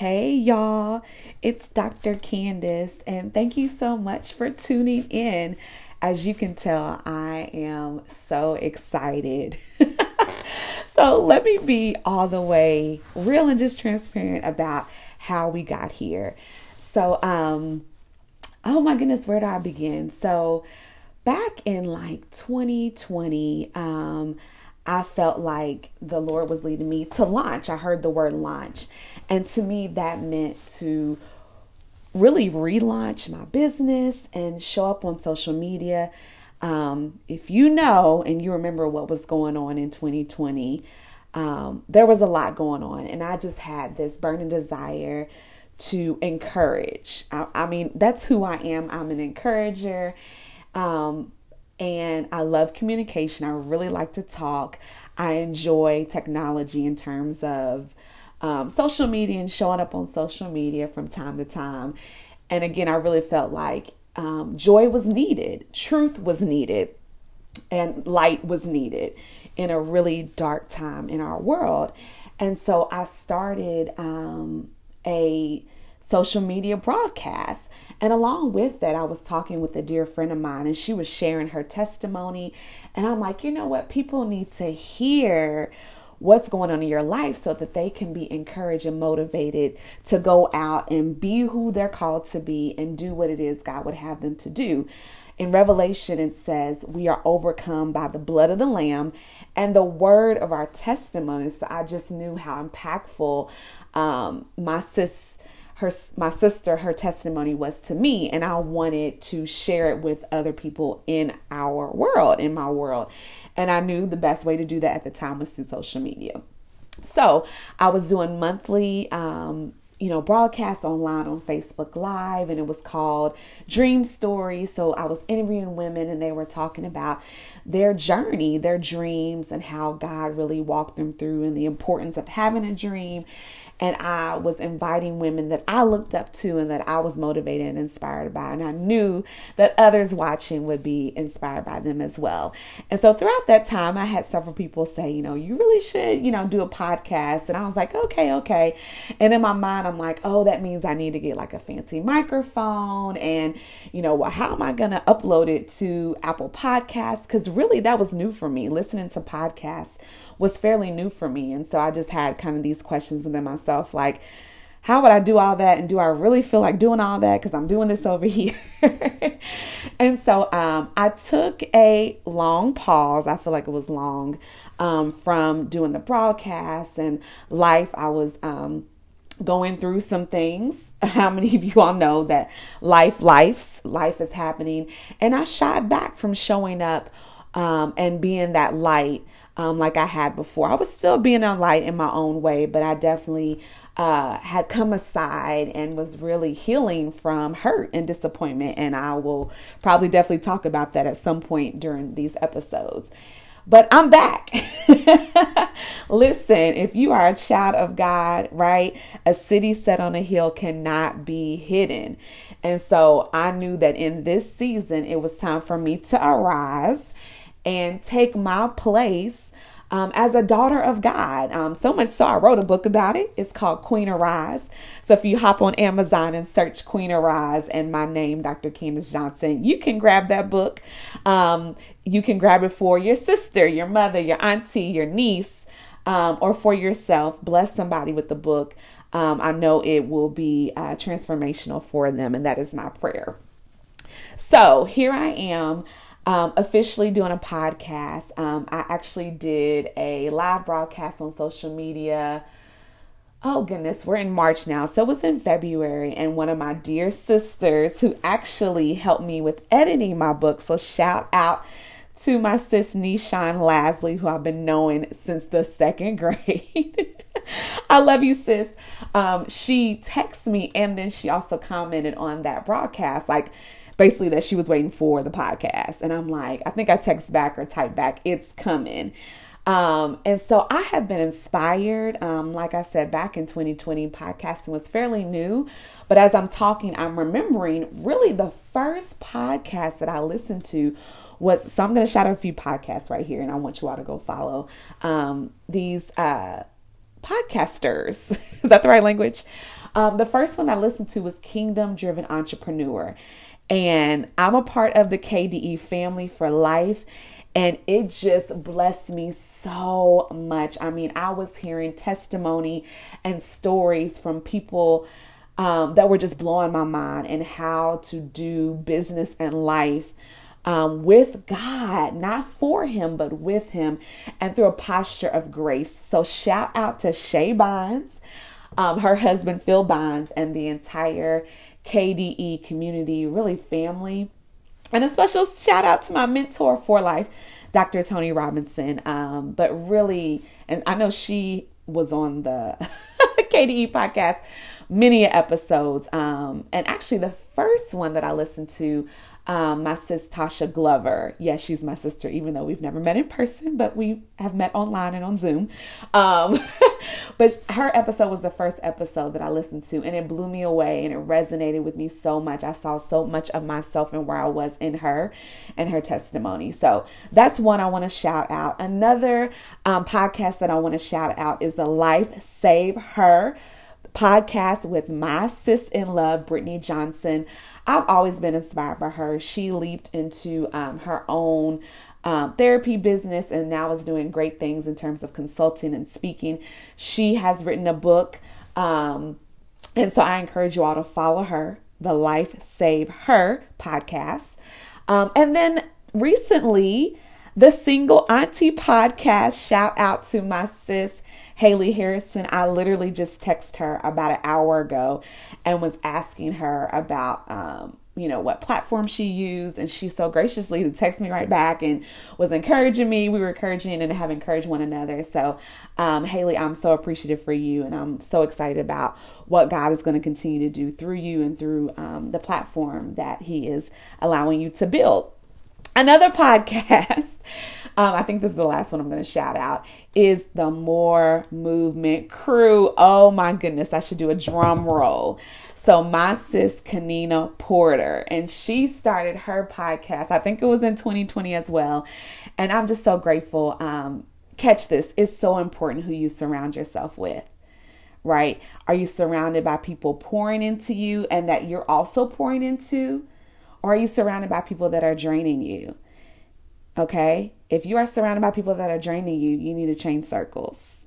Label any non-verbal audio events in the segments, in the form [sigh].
Hey y'all, it's Dr. Candice, and thank you so much for tuning in. As you can tell, I am so excited. [laughs] so, let me be all the way real and just transparent about how we got here. So, um, oh my goodness, where do I begin? So, back in like 2020, um, I felt like the Lord was leading me to launch. I heard the word launch. And to me, that meant to really relaunch my business and show up on social media. Um, if you know and you remember what was going on in 2020, um, there was a lot going on. And I just had this burning desire to encourage. I, I mean, that's who I am. I'm an encourager. Um, and I love communication. I really like to talk. I enjoy technology in terms of um, social media and showing up on social media from time to time. And again, I really felt like um, joy was needed, truth was needed, and light was needed in a really dark time in our world. And so I started um, a social media broadcast. And along with that, I was talking with a dear friend of mine, and she was sharing her testimony. And I'm like, you know what? People need to hear what's going on in your life so that they can be encouraged and motivated to go out and be who they're called to be and do what it is God would have them to do. In Revelation, it says, We are overcome by the blood of the Lamb and the word of our testimony. So I just knew how impactful um, my sis her my sister her testimony was to me and I wanted to share it with other people in our world in my world. And I knew the best way to do that at the time was through social media. So I was doing monthly um, you know broadcasts online on Facebook live and it was called dream stories. So I was interviewing women and they were talking about their journey their dreams and how God really walked them through and the importance of having a dream and I was inviting women that I looked up to and that I was motivated and inspired by. And I knew that others watching would be inspired by them as well. And so throughout that time, I had several people say, you know, you really should, you know, do a podcast. And I was like, okay, okay. And in my mind, I'm like, oh, that means I need to get like a fancy microphone. And, you know, how am I going to upload it to Apple Podcasts? Because really, that was new for me, listening to podcasts was fairly new for me. And so I just had kind of these questions within myself like, how would I do all that? And do I really feel like doing all that? Because I'm doing this over [laughs] here. and so um, I took a long pause. I feel like it was long um, from doing the broadcast and life. I was um, going through some things. [laughs] How many of you all know that life, life's life is happening? And I shied back from showing up um, and being that light um, like I had before. I was still being a light in my own way, but I definitely uh, had come aside and was really healing from hurt and disappointment. And I will probably definitely talk about that at some point during these episodes. But I'm back. [laughs] Listen, if you are a child of God, right, a city set on a hill cannot be hidden. And so I knew that in this season, it was time for me to arise and take my place um, as a daughter of God. Um, so much so, I wrote a book about it. It's called Queen Arise. So if you hop on Amazon and search Queen Arise and my name, Dr. Candice Johnson, you can grab that book. Um, you can grab it for your sister, your mother, your auntie, your niece, um, or for yourself. Bless somebody with the book. Um, I know it will be uh, transformational for them, and that is my prayer. So here I am um, officially doing a podcast. Um, I actually did a live broadcast on social media. Oh goodness, we're in March now. So it was in February, and one of my dear sisters who actually helped me with editing my book. So shout out to my sis Nishan Lasley, who I've been knowing since the second [laughs] grade. I love you, sis. Um, she texted me and then she also commented on that broadcast. Like basically that she was waiting for the podcast. And I'm like, I think I text back or type back, it's coming. Um, and so I have been inspired. Um, like I said, back in 2020, podcasting was fairly new. But as I'm talking, I'm remembering really the first podcast that I listened to was so I'm going to shout out a few podcasts right here, and I want you all to go follow um, these uh, podcasters. [laughs] Is that the right language? Um, the first one I listened to was Kingdom Driven Entrepreneur. And I'm a part of the KDE family for life. And it just blessed me so much. I mean, I was hearing testimony and stories from people um, that were just blowing my mind and how to do business and life um, with God, not for Him, but with Him, and through a posture of grace. So, shout out to Shae Bynes, um, her husband Phil Bynes, and the entire KDE community, really family. And a special shout out to my mentor for life, Dr. Tony Robinson. Um, but really, and I know she was on the [laughs] KDE podcast many episodes. Um, and actually, the first one that I listened to um, my sis Tasha Glover. Yes, she's my sister, even though we've never met in person, but we have met online and on Zoom. Um, [laughs] but her episode was the first episode that I listened to, and it blew me away and it resonated with me so much. I saw so much of myself and where I was in her and her testimony. So that's one I want to shout out. Another um, podcast that I want to shout out is the Life Save Her podcast with my sis in love, Brittany Johnson. I've always been inspired by her. She leaped into um, her own um, therapy business and now is doing great things in terms of consulting and speaking. She has written a book. Um, and so I encourage you all to follow her, the Life Save Her podcast. Um, and then recently, the Single Auntie podcast. Shout out to my sis Haley Harrison, I literally just texted her about an hour ago and was asking her about, um, you know, what platform she used. And she so graciously texted me right back and was encouraging me. We were encouraging and have encouraged one another. So, um, Haley, I'm so appreciative for you. And I'm so excited about what God is going to continue to do through you and through um, the platform that He is allowing you to build. Another [laughs] podcast um, I think this is the last one I'm going to shout out, is the More Movement Crew. Oh my goodness, I should do a drum roll. So, my sis, Kanina Porter, and she started her podcast, I think it was in 2020 as well. And I'm just so grateful. Um, catch this, it's so important who you surround yourself with right? Are you surrounded by people pouring into you and that you're also pouring into? Or are you surrounded by people that are draining you? Okay? If you are surrounded by people that are draining you, you need to change circles.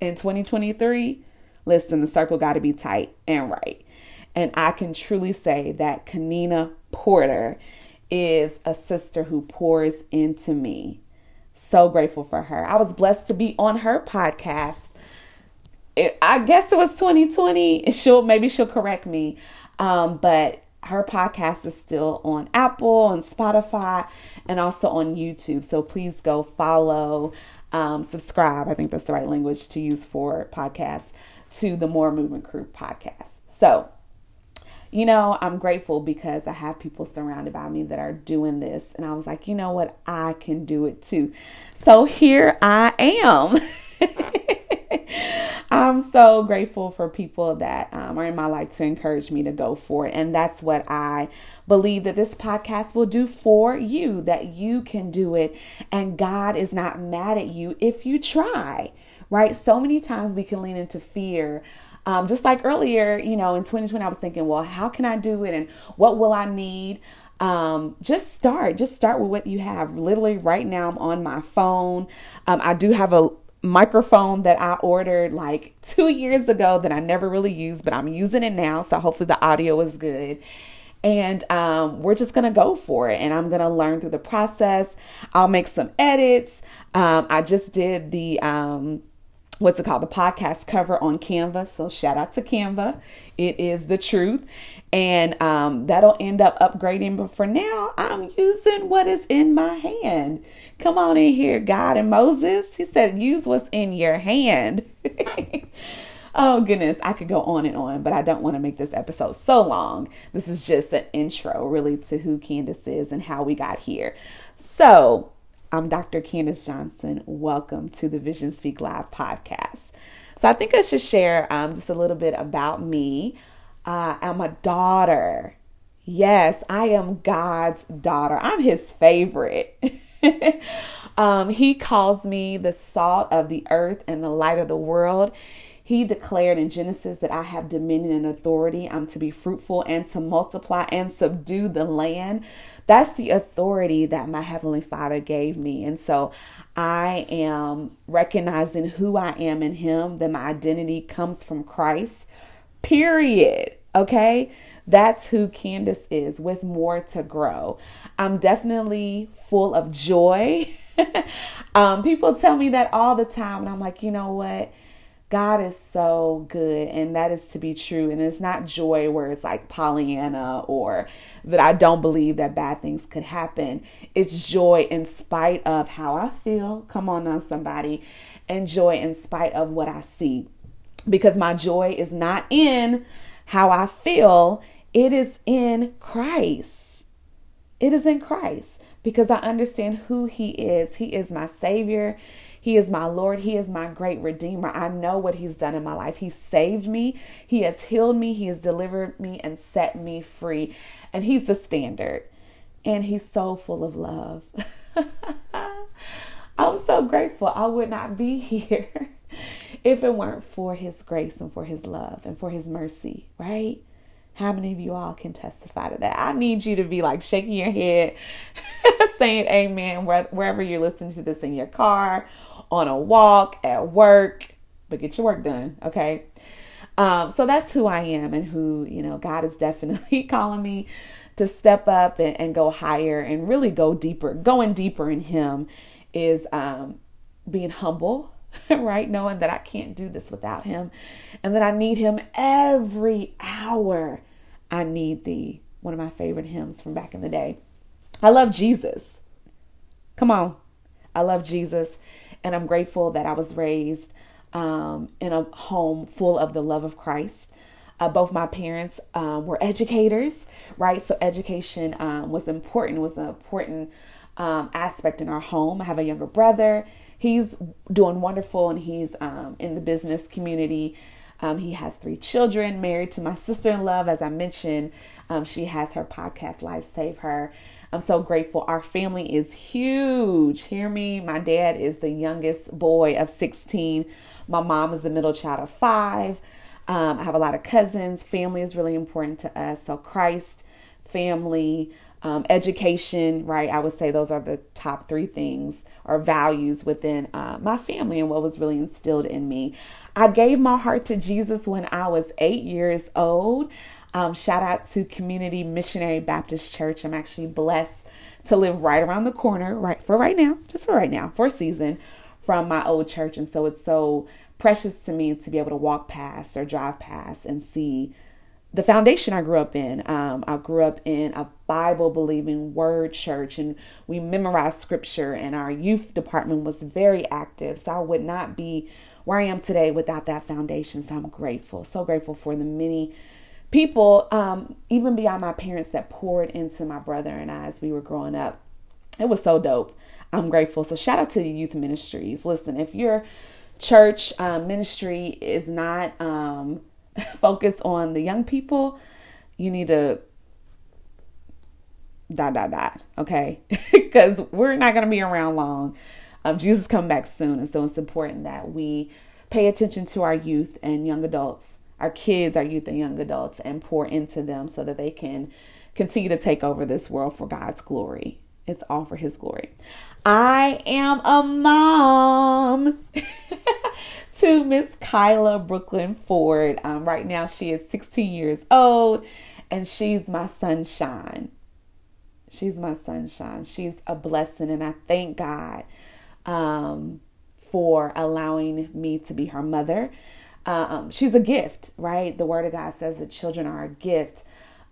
In 2023, listen, the circle got to be tight and right. And I can truly say that Kanina Porter is a sister who pours into me. So grateful for her. I was blessed to be on her podcast. It, I guess it was 2020. She'll maybe she'll correct me. Um, but her podcast is still on Apple and Spotify and also on YouTube. So please go follow, um, subscribe. I think that's the right language to use for podcasts to the More Movement Crew podcast. So, you know, I'm grateful because I have people surrounded by me that are doing this. And I was like, you know what? I can do it too. So here I am. [laughs] I'm so grateful for people that um, are in my life to encourage me to go for it. And that's what I believe that this podcast will do for you, that you can do it. And God is not mad at you if you try, right? So many times we can lean into fear. Um, just like earlier, you know, in 2020, I was thinking, well, how can I do it? And what will I need? um, just start. Just start with what you have. Literally, right now, I'm on my phone. Um, I do have a microphone that I ordered like two years ago that I never really used, but I'm using it now. So hopefully the audio is good. And um, we're just gonna go for it, and I'm gonna learn through the process. I'll make some edits. Um, I just did the um, what's it called the podcast cover on Canva. So shout out to Canva. It is the truth and um, that'll end up upgrading. But for now, I'm using what is in my hand. Come on in here, God and Moses. He said, use what's in your hand. [laughs] oh, goodness. I could go on and on, but I don't want to make this episode so long. This is just an intro, really, to who Candice is and how we got here. So, I'm Dr. Candice Johnson. Welcome to the VisionSPEAK Live podcast. So, I think I should share um, just a little bit about me. Uh, I'm a daughter. Yes, I am God's daughter. I'm his favorite. [laughs] [laughs] um, he calls me the salt of the earth and the light of the world. He declared in Genesis that I have dominion and authority. I'm to be fruitful and to multiply and subdue the land. That's the authority that my Heavenly Father gave me. And so I am recognizing who I am in Him, that my identity comes from Christ, period. Okay? That's who Candice is with more to grow. I'm definitely full of joy. [laughs] um, people tell me that all the time, and I'm like, you know what? God is so good, and that is to be true. And it's not joy where it's like Pollyanna or that I don't believe that bad things could happen. It's joy in spite of how I feel. Come on now, somebody. And joy in spite of what I see. Because my joy is not in how I feel, it is in Christ. It is in Christ because I understand who He is. He is my Savior. He is my Lord. He is my great Redeemer. I know what He's done in my life. He saved me. He has healed me. He has delivered me and set me free. And He's the standard. And He's so full of love. [laughs] I'm so grateful. I would not be [laughs] here if it weren't for His grace and for His love and for His mercy, right? How many of you all can testify to that? I need you to be like shaking your head, [laughs] saying amen wherever you're listening to this in your car, on a walk, at work, but get your work done, okay? Um, so that's who I am and who, you know, God is definitely [laughs] calling me to step up and, and go higher and really go deeper. Going deeper in Him is um, being humble, [laughs] right? Knowing that I can't do this without Him and that I need Him every hour. I need thee. One of my favorite hymns from back in the day. I love Jesus. Come on. I love Jesus. And I'm grateful that I was raised um, in a home full of the love of Christ. Uh, both my parents um, were educators, right? So education um, was important, was an important um, aspect in our home. I have a younger brother. He's doing wonderful and he's um, in the business community. Um, he has three children, married to my sister in love. As I mentioned, um, she has her podcast, Life Save Her. I'm so grateful. Our family is huge. Hear me. My dad is the youngest boy of 16. My mom is the middle child of five. Um, I have a lot of cousins. Family is really important to us. So, Christ, family, um, education, right? I would say those are the top three things or values within uh, my family and what was really instilled in me. I gave my heart to Jesus when I was eight years old. Um, shout out to Community Missionary Baptist Church. I'm actually blessed to live right around the corner, right for right now, just for right now, for a season from my old church. And so it's so precious to me to be able to walk past or drive past and see the foundation I grew up in. Um, I grew up in a Bible believing word church and we memorized scripture, and our youth department was very active. So I would not be where I am today without that foundation. So I'm grateful, so grateful for the many people, um, even beyond my parents, that poured into my brother and I as we were growing up. It was so dope. I'm grateful. So shout out to the youth ministries. Listen, if your church um, ministry is not um, [laughs] focused on the young people, you need to dot dot dot. Okay, [laughs] because we're not going to be around long um, Jesus come back soon, and so it's important that we pay attention to our youth and young adults, our kids, our youth and young adults, and pour into them so that they can continue to take over this world for God's glory. It's all for His glory. I am a mom [laughs] to Miss Kyla Brooklyn Ford. Um, right now, she is 16 years old, and she's my sunshine. She's my sunshine. She's a blessing, and I thank God um, for allowing me to be her mother. Um, she's a gift, right? The Word of God says that children are a gift.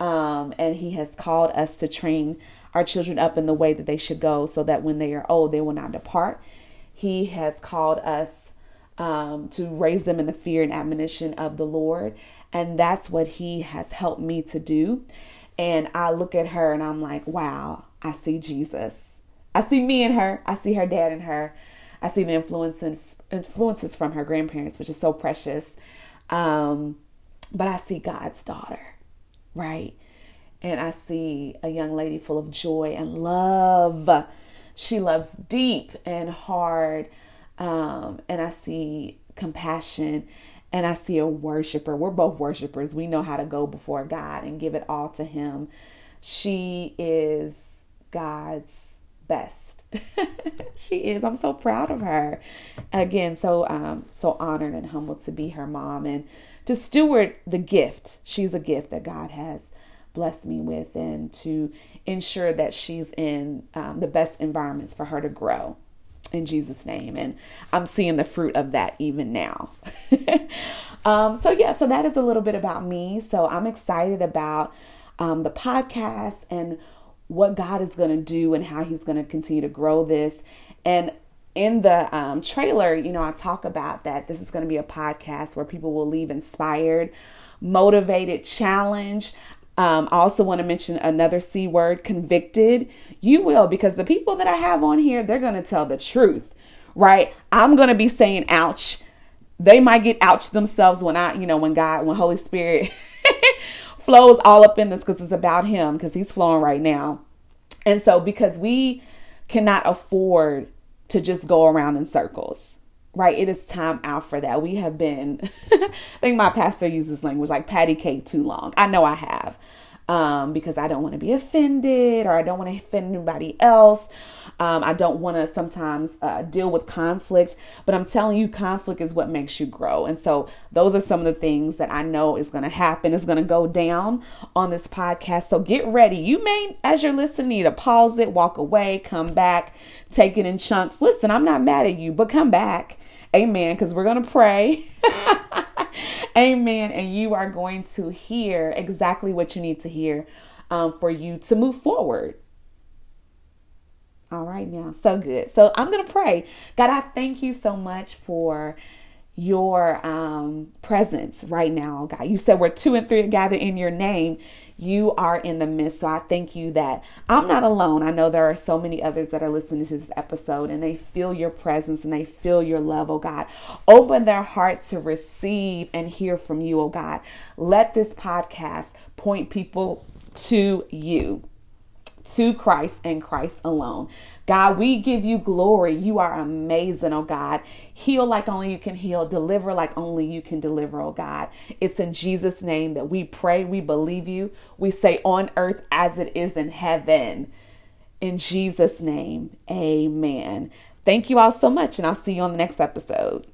Um, and He has called us to train our children up in the way that they should go so that when they are old, they will not depart. He has called us um, to raise them in the fear and admonition of the Lord. And that's what He has helped me to do. And I look at her and I'm like, wow, I see Jesus. I see me in her. I see her dad in her. I see the influence and influences from her grandparents, which is so precious. Um, but I see God's daughter, right? And I see a young lady full of joy and love. She loves deep and hard. Um, and I see compassion and I see a worshiper. We're both worshipers. We know how to go before God and give it all to Him. She is God's best. [laughs] she is. I'm so proud of her. Again, so um so honored and humbled to be her mom and to steward the gift. She's a gift that God has blessed me with and to ensure that she's in um, the best environments for her to grow in Jesus' name. And I'm seeing the fruit of that even now. [laughs] um, so, yeah, so that is a little bit about me. So, I'm excited about um, the podcast and what God is going to do and how He's going to continue to grow this. And in the um, trailer, you know, I talk about that this is going to be a podcast where people will leave inspired, motivated, challenged. Um, I also want to mention another C word, convicted. You will, because the people that I have on here, they're going to tell the truth, right? I'm going to be saying ouch. They might get ouch themselves when I, you know, when God, when Holy Spirit [laughs] flows all up in this because it's about Him, because He's flowing right now. And so, because we cannot afford to just go around in circles right? It is time out for that. We have been, [laughs] I think my pastor uses language like patty cake too long. I know I have. Um, because I don't want to be offended or I don't want to offend anybody else. Um, I don't want to sometimes uh, deal with conflict, but I'm telling you, conflict is what makes you grow. And so, those are some of the things that I know is going to happen, is going to go down on this podcast. So, get ready. You may, as you're listening, need to pause it, walk away, come back, take it in chunks. Listen, I'm not mad at you, but come back Amen. Because we're going to pray. [laughs] Amen. And you are going to hear exactly what you need to hear um, for you to move forward. All right, now, so good. So I'm going to pray. God, I thank you so much for your um, presence right now, God. You said we're two and three gathered in your name you are in the midst. So I thank you that I'm not alone. I know there are so many others that are listening to this episode and they feel your presence and they feel your love, oh God. Open their hearts to receive and hear from you, oh God. Let this podcast point people to you to Christ and Christ alone. God, we give you glory. You are amazing, oh God. Heal like only you can heal, deliver like only you can deliver, oh God. It's in Jesus' name that we pray, we believe you. We say on earth as it is in heaven. In Jesus' name, amen. Thank you all so much, and I'll see you on the next episode.